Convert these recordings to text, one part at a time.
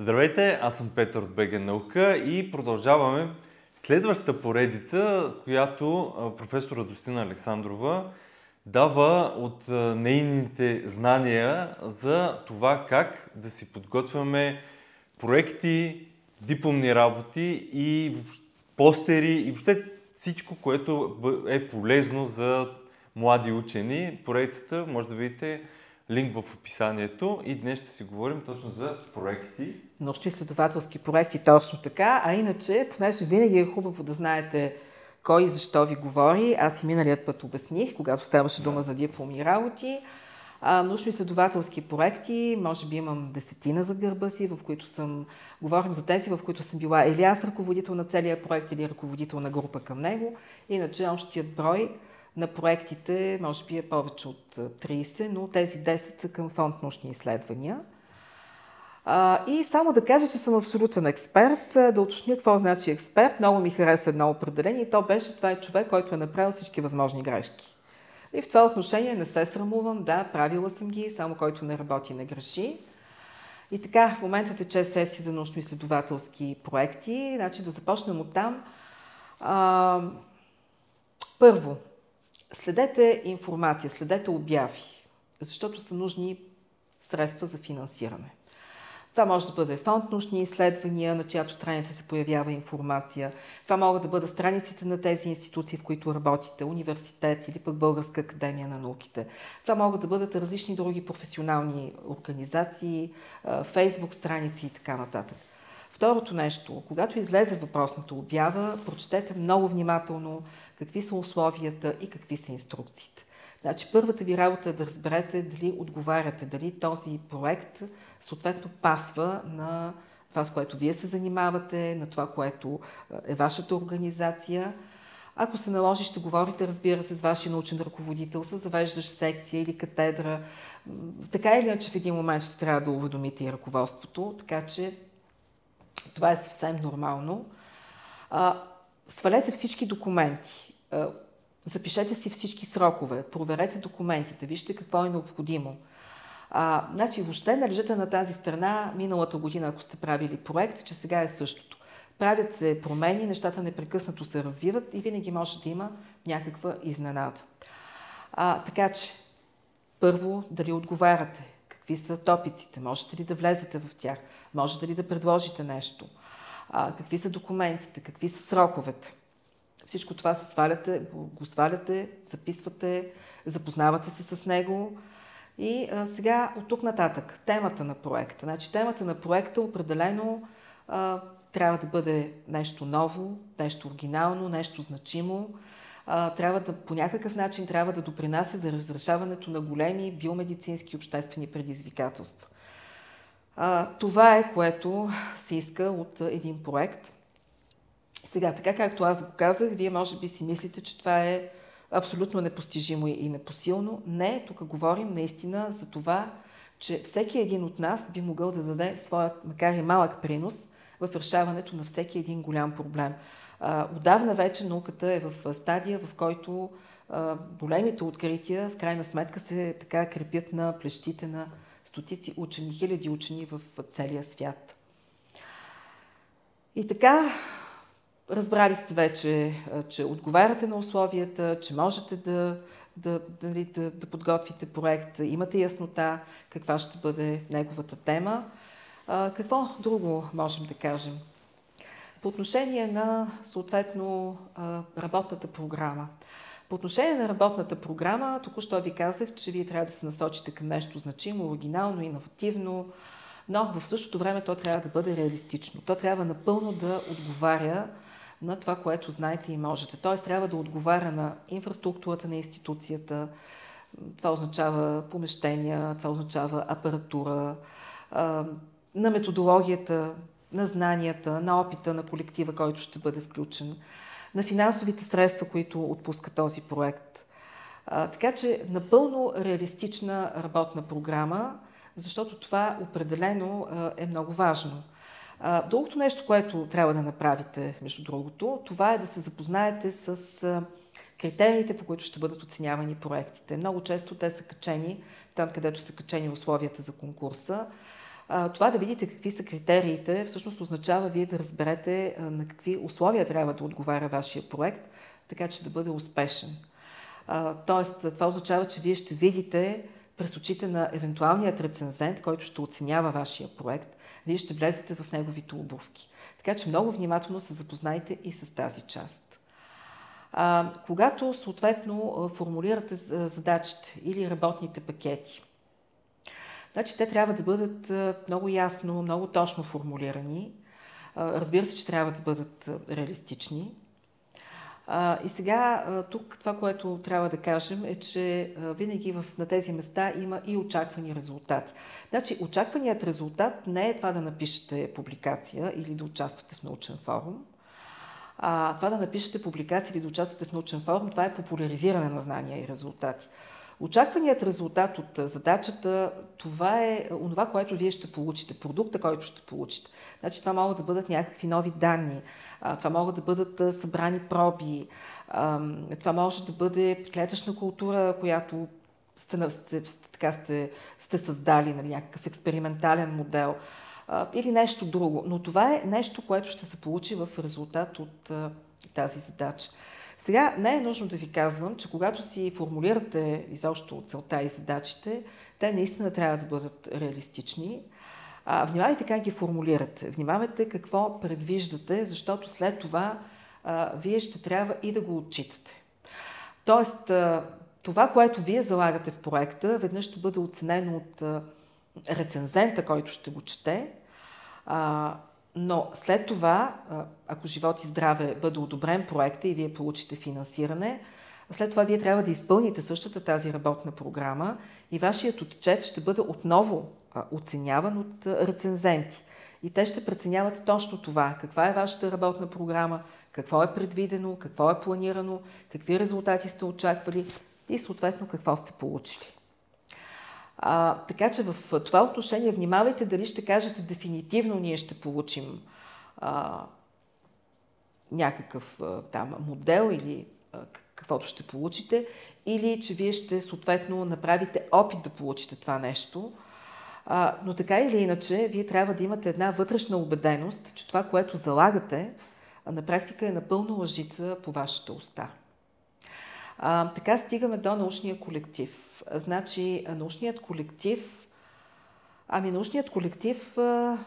Здравейте, аз съм Петър от БГ Наука и продължаваме следващата поредица, която професор Радостина Александрова дава от нейните знания за това как да си подготвяме проекти, дипломни работи и постери и въобще всичко, което е полезно за млади учени. Поредицата може да видите линк в описанието и днес ще си говорим точно за проекти. Научно-изследователски проекти, точно така. А иначе, понеже винаги е хубаво да знаете кой и защо ви говори, аз и миналият път обясних, когато ставаше дума за дипломни работи. научно-изследователски проекти, може би имам десетина зад гърба си, в които съм, говорим за тези, в които съм била или аз ръководител на целия проект, или ръководител на група към него. Иначе общият брой на проектите може би е повече от 30, но тези 10 са към фонд научни изследвания. И само да кажа, че съм абсолютен експерт, да уточня какво значи експерт. Много ми хареса едно определение и то беше, това е човек, който е направил всички възможни грешки. И в това отношение не се срамувам, да, правила съм ги, само който не работи, не греши. И така, в момента тече сесия за научно-изследователски проекти. Значи да започнем от там. А, първо, Следете информация, следете обяви, защото са нужни средства за финансиране. Това може да бъде фонд научни изследвания, на чиято страница се появява информация. Това могат да бъдат страниците на тези институции, в които работите, университет или пък Българска академия на науките. Това могат да бъдат различни други професионални организации, фейсбук страници и така нататък. Второто нещо, когато излезе въпросната обява, прочетете много внимателно какви са условията и какви са инструкциите. Значи, първата ви работа е да разберете дали отговаряте, дали този проект съответно пасва на това, с което вие се занимавате, на това, което е вашата организация. Ако се наложи, ще говорите, разбира се, с вашия научен ръководител, с завеждащ секция или катедра. Така или иначе в един момент ще трябва да уведомите и ръководството, така че това е съвсем нормално. Свалете всички документи. Е, запишете си всички срокове, проверете документите, вижте какво е необходимо. А, значи, въобще не на тази страна миналата година, ако сте правили проект, че сега е същото. Правят се промени, нещата непрекъснато се развиват и винаги може да има някаква изненада. А, така че, първо, дали отговаряте? Какви са топиците? Можете ли да влезете в тях? Можете ли да предложите нещо? А, какви са документите? Какви са сроковете? Всичко това се сваляте, го, сваляте, записвате, запознавате се с него. И а, сега от тук нататък, темата на проекта. Значи темата на проекта определено а, трябва да бъде нещо ново, нещо оригинално, нещо значимо. А, трябва да, по някакъв начин трябва да допринася за разрешаването на големи биомедицински обществени предизвикателства. Това е което се иска от един проект – сега, така както аз го казах, вие може би си мислите, че това е абсолютно непостижимо и непосилно. Не, тук говорим наистина за това, че всеки един от нас би могъл да даде своят, макар и малък принос в решаването на всеки един голям проблем. отдавна вече науката е в стадия, в който големите открития в крайна сметка се така крепят на плещите на стотици учени, хиляди учени в целия свят. И така, Разбрали сте вече, че отговаряте на условията, че можете да, да, да, да, да подготвите проект, имате яснота каква ще бъде неговата тема. Какво друго можем да кажем? По отношение на, съответно, работната програма. По отношение на работната програма, току-що ви казах, че вие трябва да се насочите към нещо значимо, оригинално, иновативно, но в същото време то трябва да бъде реалистично. То трябва напълно да отговаря на това, което знаете и можете. Тоест трябва да отговаря на инфраструктурата на институцията, това означава помещения, това означава апаратура, на методологията, на знанията, на опита на колектива, който ще бъде включен, на финансовите средства, които отпуска този проект. Така че напълно реалистична работна програма, защото това определено е много важно. Другото нещо, което трябва да направите, между другото, това е да се запознаете с критериите, по които ще бъдат оценявани проектите. Много често те са качени там, където са качени условията за конкурса. Това да видите какви са критериите, всъщност означава вие да разберете на какви условия трябва да отговаря вашия проект, така че да бъде успешен. Тоест, това означава, че вие ще видите през очите на евентуалният рецензент, който ще оценява вашия проект, вие ще влезете в неговите обувки. Така че много внимателно се запознайте и с тази част. Когато съответно формулирате задачите или работните пакети, значи те трябва да бъдат много ясно, много точно формулирани. Разбира се, че трябва да бъдат реалистични. И сега тук това, което трябва да кажем е, че винаги в, на тези места има и очаквани резултати. Значи, очакваният резултат не е това да напишете публикация или да участвате в научен форум. А, това да напишете публикация или да участвате в научен форум, това е популяризиране на знания и резултати. Очакваният резултат от задачата, това е онова, което вие ще получите, продукта, който ще получите. Значи това могат да бъдат някакви нови данни, това могат да бъдат събрани проби, това може да бъде клетъчна култура, която сте, сте, така сте, сте създали, нали, някакъв експериментален модел или нещо друго. Но това е нещо, което ще се получи в резултат от тази задача. Сега не е нужно да ви казвам, че когато си формулирате изобщо целта и задачите, те наистина трябва да бъдат реалистични. А, внимавайте как ги формулирате. Внимавайте какво предвиждате, защото след това а, вие ще трябва и да го отчитате. Тоест, а, това, което вие залагате в проекта, веднъж ще бъде оценено от рецензента, който ще го чете, но след това, ако живот и здраве бъде одобрен проекта и вие получите финансиране, след това вие трябва да изпълните същата тази работна програма и вашият отчет ще бъде отново оценяван от рецензенти. И те ще преценяват точно това. Каква е вашата работна програма, какво е предвидено, какво е планирано, какви резултати сте очаквали и съответно какво сте получили. А, така че в това отношение внимавайте дали ще кажете дефинитивно ние ще получим а, някакъв а, там модел или а, каквото ще получите, или че вие ще съответно направите опит да получите това нещо, а, но така или иначе, вие трябва да имате една вътрешна убеденост, че това, което залагате, на практика е напълно лъжица по вашата уста. А, така стигаме до научния колектив. Значи, научният колектив, ами научният колектив а,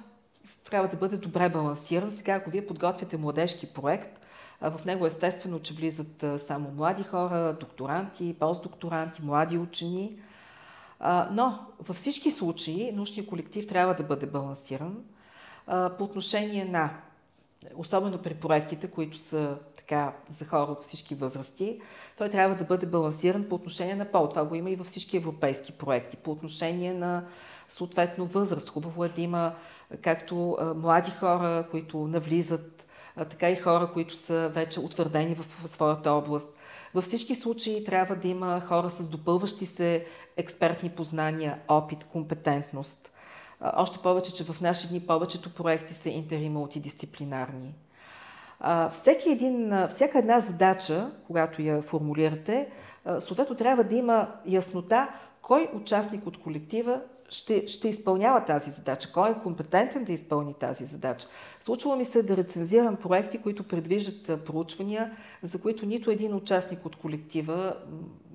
трябва да бъде добре балансиран. Сега, ако вие подготвяте младежки проект, а, в него естествено, че влизат само млади хора, докторанти, постдокторанти, млади учени – но във всички случаи научният колектив трябва да бъде балансиран по отношение на, особено при проектите, които са така за хора от всички възрасти, той трябва да бъде балансиран по отношение на пол. Това го има и във всички европейски проекти. По отношение на съответно възраст. Хубаво е да има както млади хора, които навлизат, така и хора, които са вече утвърдени в своята област. Във всички случаи трябва да има хора с допълващи се експертни познания, опит, компетентност. Още повече, че в наши дни повечето проекти са интер и мултидисциплинарни. Всеки един, всяка една задача, когато я формулирате, съответно трябва да има яснота кой участник от колектива ще, ще изпълнява тази задача, кой е компетентен да изпълни тази задача. Случва ми се да рецензирам проекти, които предвиждат проучвания, за които нито един участник от колектива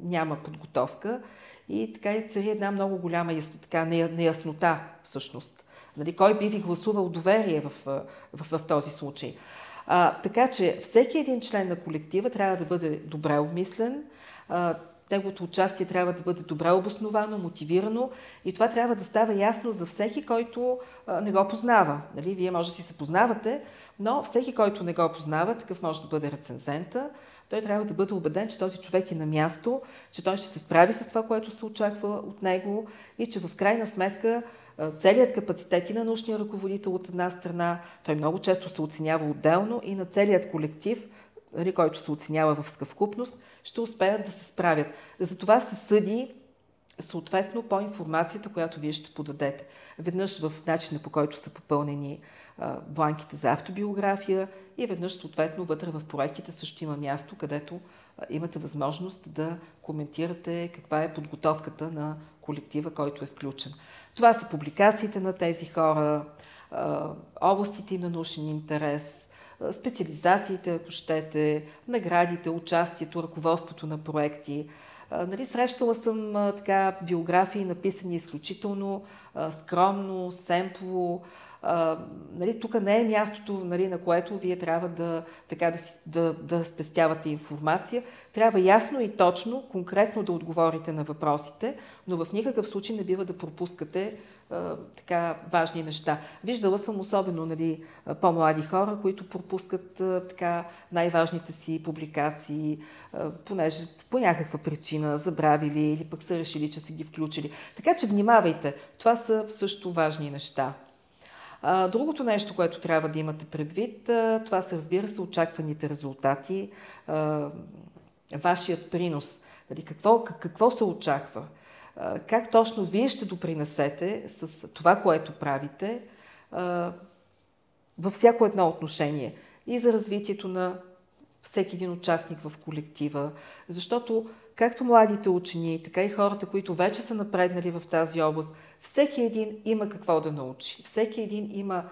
няма подготовка и така и цари една много голяма яснота, така, неяснота всъщност. Нали, кой би ви гласувал доверие в, в, в, в този случай? А, така че всеки един член на колектива трябва да бъде добре обмислен, а, неговото участие трябва да бъде добре обосновано, мотивирано и това трябва да става ясно за всеки, който а, не го познава. Нали? Вие може да си се познавате, но всеки, който не го познава, такъв може да бъде рецензента, той трябва да бъде убеден, че този човек е на място, че той ще се справи с това, което се очаква от него и че в крайна сметка целият капацитет и на научния ръководител от една страна, той много често се оценява отделно и на целият колектив, нали, който се оценява в съвкупност, ще успеят да се справят. Затова се съди съответно по информацията, която вие ще подадете. Веднъж в начина по който са попълнени бланките за автобиография и веднъж съответно вътре в проектите също има място, където имате възможност да коментирате каква е подготовката на колектива, който е включен. Това са публикациите на тези хора, областите им на научен интерес, специализациите, ако щете, наградите, участието, ръководството на проекти. Нали, срещала съм така биографии, написани изключително скромно, семпло, нали, тук не е мястото, нали, на което вие трябва да, така, да, да, да спестявате информация. Трябва ясно и точно, конкретно да отговорите на въпросите, но в никакъв случай не бива да пропускате а, така важни неща. Виждала съм особено нали, по-млади хора, които пропускат а, така най-важните си публикации, а, понеже по някаква причина забравили или пък са решили, че са ги включили. Така че внимавайте, това са също важни неща. Другото нещо, което трябва да имате предвид, това са, разбира се, очакваните резултати, вашият принос. Нали, какво, какво се очаква? Как точно вие ще допринесете с това, което правите във всяко едно отношение и за развитието на всеки един участник в колектива. Защото както младите учени, така и хората, които вече са напреднали в тази област – всеки един има какво да научи. Всеки един има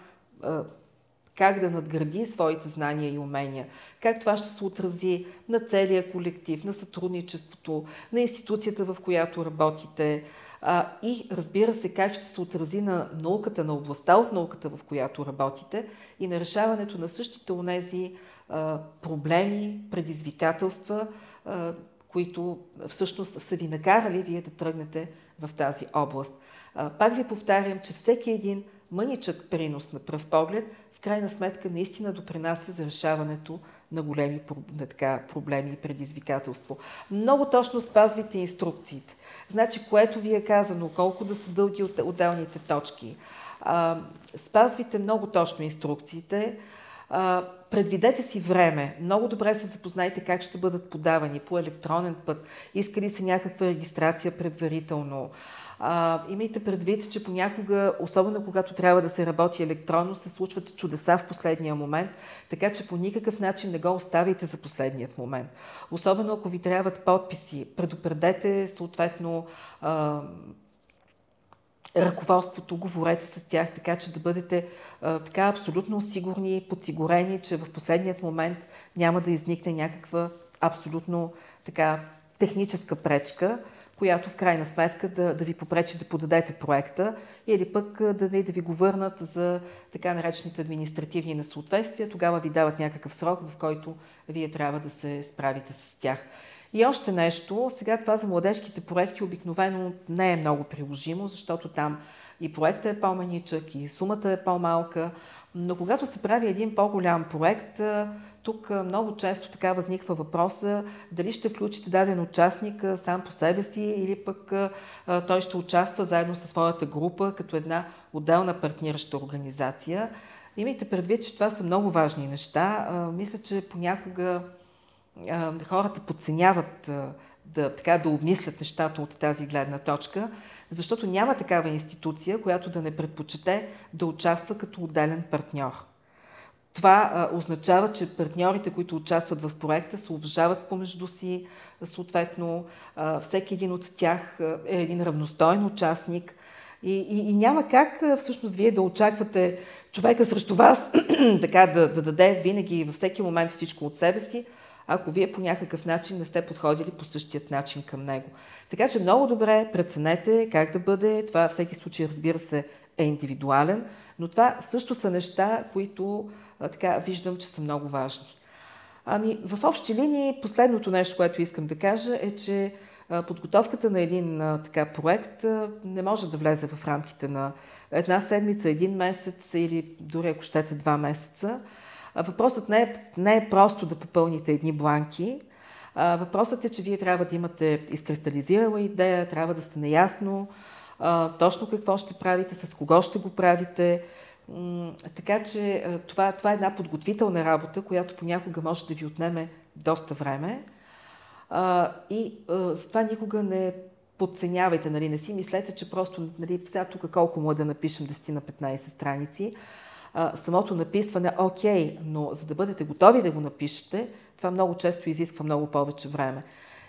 как да надгради своите знания и умения. Как това ще се отрази на целия колектив, на сътрудничеството, на институцията, в която работите. И разбира се, как ще се отрази на науката, на областта от науката, в която работите и на решаването на същите онези а, проблеми, предизвикателства, които всъщност са ви накарали вие да тръгнете в тази област. Пак ви повтарям, че всеки един мъничък принос на пръв поглед, в крайна сметка наистина допринася за решаването на големи на така, проблеми и предизвикателство. Много точно спазвайте инструкциите. Значи, което ви е казано, колко да са дълги от отделните точки. А, спазвайте много точно инструкциите. А, предвидете си време. Много добре се запознайте как ще бъдат подавани по електронен път. Иска ли се някаква регистрация предварително? А, имайте предвид, че понякога, особено когато трябва да се работи електронно, се случват чудеса в последния момент, така че по никакъв начин не го оставяйте за последният момент. Особено ако ви трябват подписи, предупредете съответно а, ръководството, говорете с тях, така че да бъдете а, така абсолютно сигурни, подсигурени, че в последният момент няма да изникне някаква абсолютно така техническа пречка, която в крайна сметка да, да ви попречи да подадете проекта или пък да, да ви го върнат за така наречените административни несъответствия. Тогава ви дават някакъв срок, в който вие трябва да се справите с тях. И още нещо, сега това за младежките проекти обикновено не е много приложимо, защото там и проектът е по-маничък, и сумата е по-малка, но когато се прави един по-голям проект, тук много често така възниква въпроса дали ще включите даден участник сам по себе си или пък той ще участва заедно със своята група като една отделна партнираща организация. Имайте предвид, че това са много важни неща. Мисля, че понякога хората подценяват да, така, да обмислят нещата от тази гледна точка, защото няма такава институция, която да не предпочете да участва като отделен партньор. Това а, означава, че партньорите, които участват в проекта, се уважават помежду си, съответно а, всеки един от тях е един равностоен участник и, и, и няма как всъщност вие да очаквате човека срещу вас така да, да даде винаги във всеки момент всичко от себе си, ако вие по някакъв начин не сте подходили по същият начин към него. Така че много добре преценете как да бъде. Това всеки случай, разбира се, е индивидуален, но това също са неща, които така виждам, че са много важни. Ами, в общи линии, последното нещо, което искам да кажа е, че подготовката на един така проект не може да влезе в рамките на една седмица, един месец или дори ако щете два месеца. Въпросът не е, не е просто да попълните едни бланки. Въпросът е, че вие трябва да имате изкристализирала идея, трябва да сте наясно точно какво ще правите, с кого ще го правите, така че това, това е една подготвителна работа, която понякога може да ви отнеме доста време. И затова никога не подценявайте, нали, не си мислете, че просто, нали, сега тук колко му е да напишем 10 на 15 страници. Самото написване, окей, но за да бъдете готови да го напишете, това много често изисква много повече време.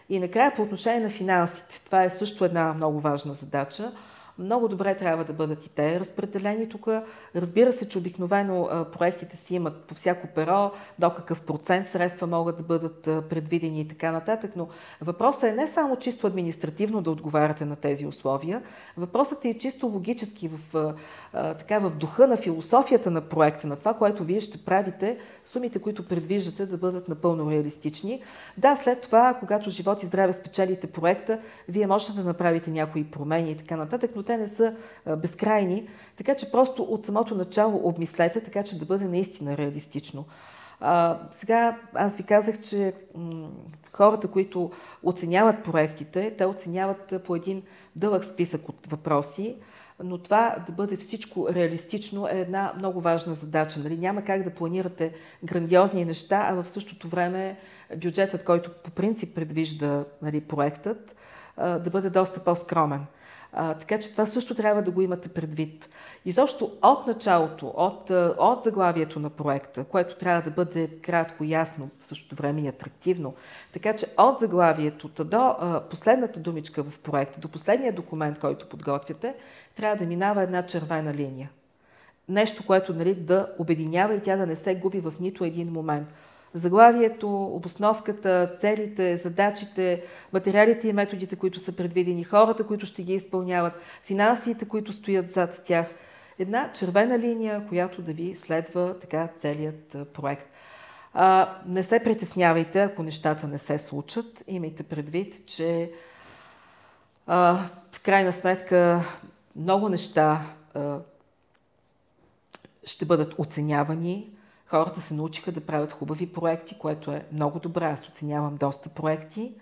И накрая по отношение на финансите, това е също една много важна задача. Много добре трябва да бъдат и те разпределени тук. Разбира се, че обикновено проектите си имат по всяко перо, до какъв процент средства могат да бъдат предвидени и така нататък, но въпросът е не само чисто административно да отговаряте на тези условия, въпросът е чисто логически в, така, в духа на философията на проекта, на това, което вие ще правите, сумите, които предвиждате да бъдат напълно реалистични. Да, след това, когато живот и здраве спечелите проекта, вие можете да направите някои промени и така нататък, но те не са безкрайни. Така че просто от самото начало обмислете, така че да бъде наистина реалистично. А, сега аз ви казах, че м- хората, които оценяват проектите, те оценяват по един дълъг списък от въпроси, но това да бъде всичко реалистично е една много важна задача. Нали? Няма как да планирате грандиозни неща, а в същото време бюджетът, който по принцип предвижда нали, проектът, да бъде доста по-скромен. Така че това също трябва да го имате предвид. Изобщо от началото, от, от заглавието на проекта, което трябва да бъде кратко, ясно, в същото време и атрактивно. Така че от заглавието до последната думичка в проекта, до последния документ, който подготвяте, трябва да минава една червена линия. Нещо, което нали, да обединява и тя да не се губи в нито един момент – заглавието, обосновката, целите, задачите, материалите и методите, които са предвидени, хората, които ще ги изпълняват, финансите, които стоят зад тях. Една червена линия, която да ви следва така целият проект. А, не се притеснявайте, ако нещата не се случат. Имайте предвид, че а, в крайна сметка много неща а, ще бъдат оценявани, Хората се научиха да правят хубави проекти, което е много добре. Аз оценявам доста проекти.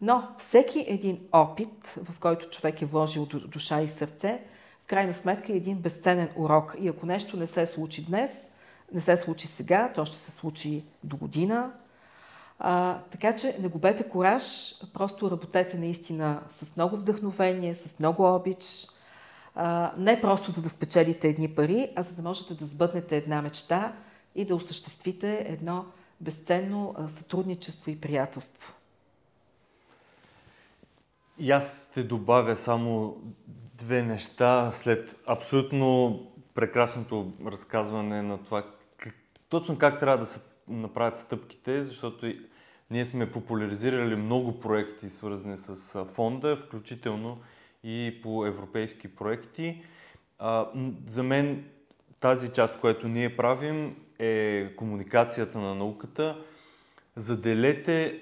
Но всеки един опит, в който човек е вложил душа и сърце, в крайна сметка е един безценен урок. И ако нещо не се случи днес, не се случи сега, то ще се случи до година. А, така че не губете кораж, просто работете наистина с много вдъхновение, с много обич. А, не просто за да спечелите едни пари, а за да можете да сбъднете една мечта – и да осъществите едно безценно сътрудничество и приятелство. И аз ще добавя само две неща след абсолютно прекрасното разказване на това как, точно как трябва да се направят стъпките, защото ние сме популяризирали много проекти, свързани с фонда, включително и по европейски проекти. За мен тази част, която ние правим, е комуникацията на науката. Заделете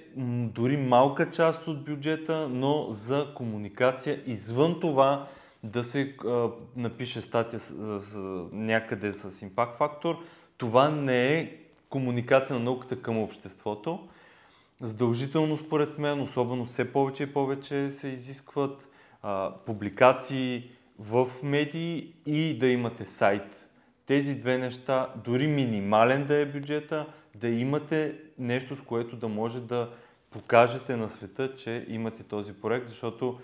дори малка част от бюджета, но за комуникация. Извън това да се а, напише статия с, с, някъде с импакт фактор. Това не е комуникация на науката към обществото. Задължително според мен, особено все повече и повече се изискват а, публикации в медии и да имате сайт тези две неща, дори минимален да е бюджета, да имате нещо, с което да може да покажете на света, че имате този проект, защото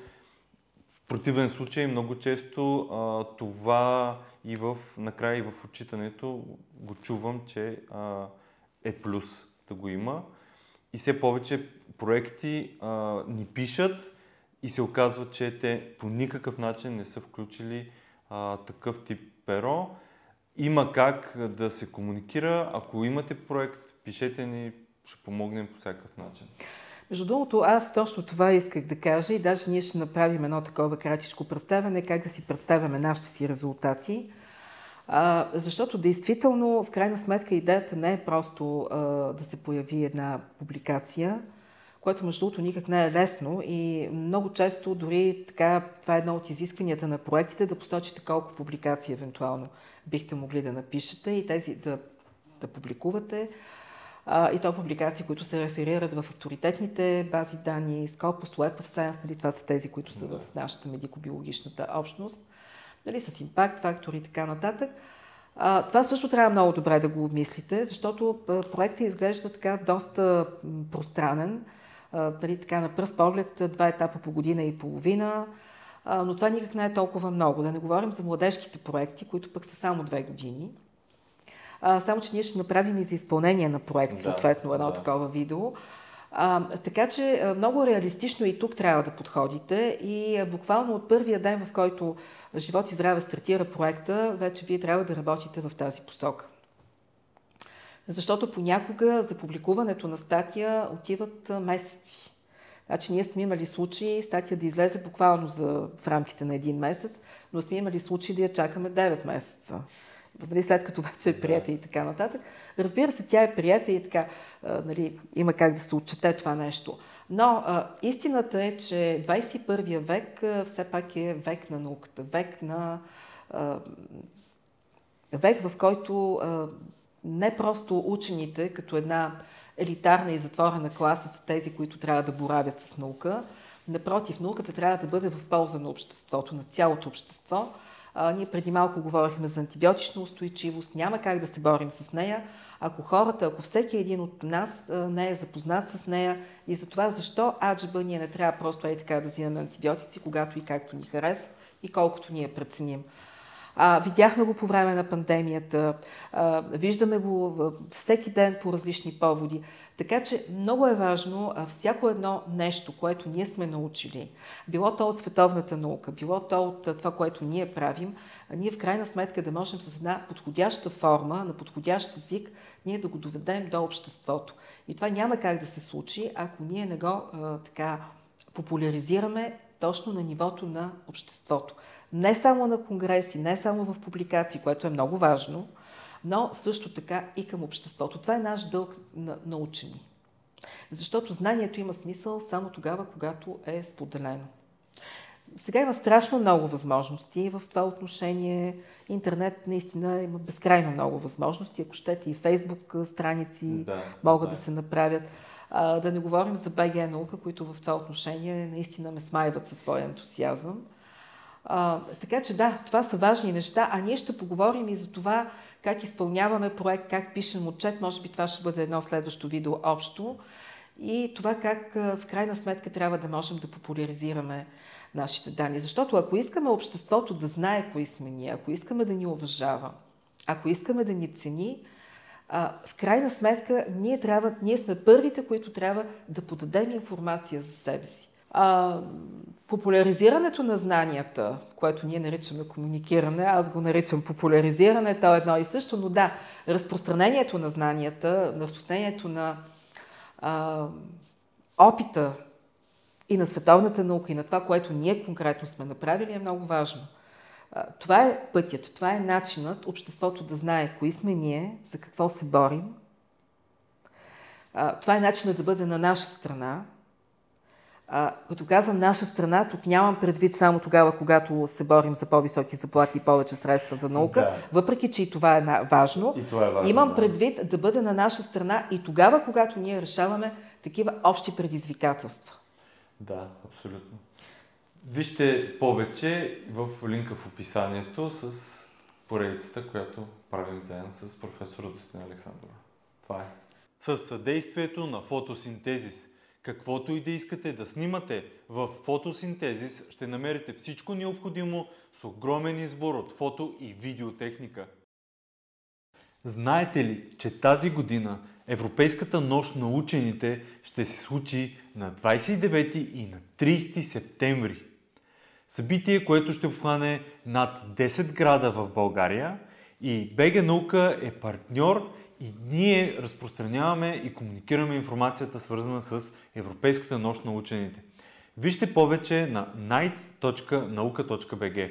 в противен случай много често а, това и в, накрая и в отчитането го чувам, че а, е плюс да го има. И все повече проекти а, ни пишат и се оказва, че те по никакъв начин не са включили а, такъв тип перо има как да се комуникира. Ако имате проект, пишете ни, ще помогнем по всякакъв начин. Между другото, аз точно това исках да кажа и даже ние ще направим едно такова кратичко представяне, как да си представяме нашите си резултати. А, защото действително, в крайна сметка, идеята не е просто а, да се появи една публикация, което между другото никак не е лесно и много често дори така, това е едно от изискванията на проектите, да посочите колко публикации евентуално бихте могли да напишете и тези да, да публикувате. А, и то публикации, които се реферират в авторитетните бази данни, Scopus, Web of Science, нали, това са тези, които са да. в нашата медико-биологичната общност, нали, с импакт, фактори и така нататък. А, това също трябва много добре да го обмислите, защото проектът изглежда така доста пространен. Нали, така на пръв поглед два етапа по година и половина, но това никак не е толкова много. Да не говорим за младежките проекти, които пък са само две години. Само, че ние ще направим и за изпълнение на проект, съответно, едно да. такова видео. А, така че много реалистично и тук трябва да подходите и буквално от първия ден, в който Живот и здраве стартира проекта, вече вие трябва да работите в тази посока. Защото понякога за публикуването на статия отиват месеци. Значи ние сме имали случаи статия да излезе буквално за, в рамките на един месец, но сме имали случаи да я чакаме 9 месеца. Нали, след като вече е прията и така нататък. Разбира се, тя е прията и така, нали, има как да се отчете това нещо. Но а, истината е, че 21 век а, все пак е век на науката, век на а, век, в който а, не просто учените, като една елитарна и затворена класа са тези, които трябва да боравят с наука. Напротив, науката трябва да бъде в полза на обществото, на цялото общество. А, ние преди малко говорихме за антибиотична устойчивост. Няма как да се борим с нея, ако хората, ако всеки един от нас не е запознат с нея и за това защо аджаба ние не трябва просто е така да взимаме антибиотици, когато и както ни хареса и колкото ние преценим. А, видяхме го по време на пандемията, а, виждаме го всеки ден по различни поводи. Така че много е важно всяко едно нещо, което ние сме научили, било то от световната наука, било то от това, което ние правим, ние в крайна сметка да можем с една подходяща форма, на подходящ език, ние да го доведем до обществото. И това няма как да се случи, ако ние не го а, така популяризираме точно на нивото на обществото. Не само на конгреси, не само в публикации, което е много важно, но също така и към обществото. Това е наш дълг на, на учени. Защото знанието има смисъл само тогава, когато е споделено. Сега има страшно много възможности в това отношение. Интернет наистина има безкрайно много възможности. Ако щете и фейсбук страници да, могат да. да се направят. А, да не говорим за БГ наука, които в това отношение наистина ме смайват със своя ентусиазъм. А, така че да, това са важни неща, а ние ще поговорим и за това как изпълняваме проект, как пишем отчет. Може би това ще бъде едно следващо видео общо. И това как в крайна сметка трябва да можем да популяризираме нашите данни. Защото ако искаме обществото да знае кои сме ние, ако искаме да ни уважава, ако искаме да ни цени, в крайна сметка ние, трябва, ние сме първите, които трябва да подадем информация за себе си. А, популяризирането на знанията, което ние наричаме комуникиране, аз го наричам популяризиране, то е едно и също, но да, разпространението на знанията, разпространението на а, опита и на световната наука и на това, което ние конкретно сме направили, е много важно. Това е пътят, това е начинът обществото да знае кои сме ние, за какво се борим. Това е начинът да бъде на наша страна. Като казвам наша страна, тук нямам предвид само тогава, когато се борим за по-високи заплати и повече средства за наука, да. въпреки че и това е важно. И това е важно Имам предвид да бъде на наша страна и тогава, когато ние решаваме такива общи предизвикателства. Да, абсолютно. Вижте повече в линка в описанието с поредицата, която правим заедно с професора Достина Александрова. Това е. С съдействието на фотосинтезис. Каквото и да искате да снимате в фотосинтезис, ще намерите всичко необходимо с огромен избор от фото и видеотехника. Знаете ли, че тази година Европейската нощ на учените ще се случи на 29 и на 30 септември. Събитие, което ще обхване над 10 града в България и БГ Наука е партньор и ние разпространяваме и комуникираме информацията свързана с Европейската нощ на учените. Вижте повече на night.nauka.bg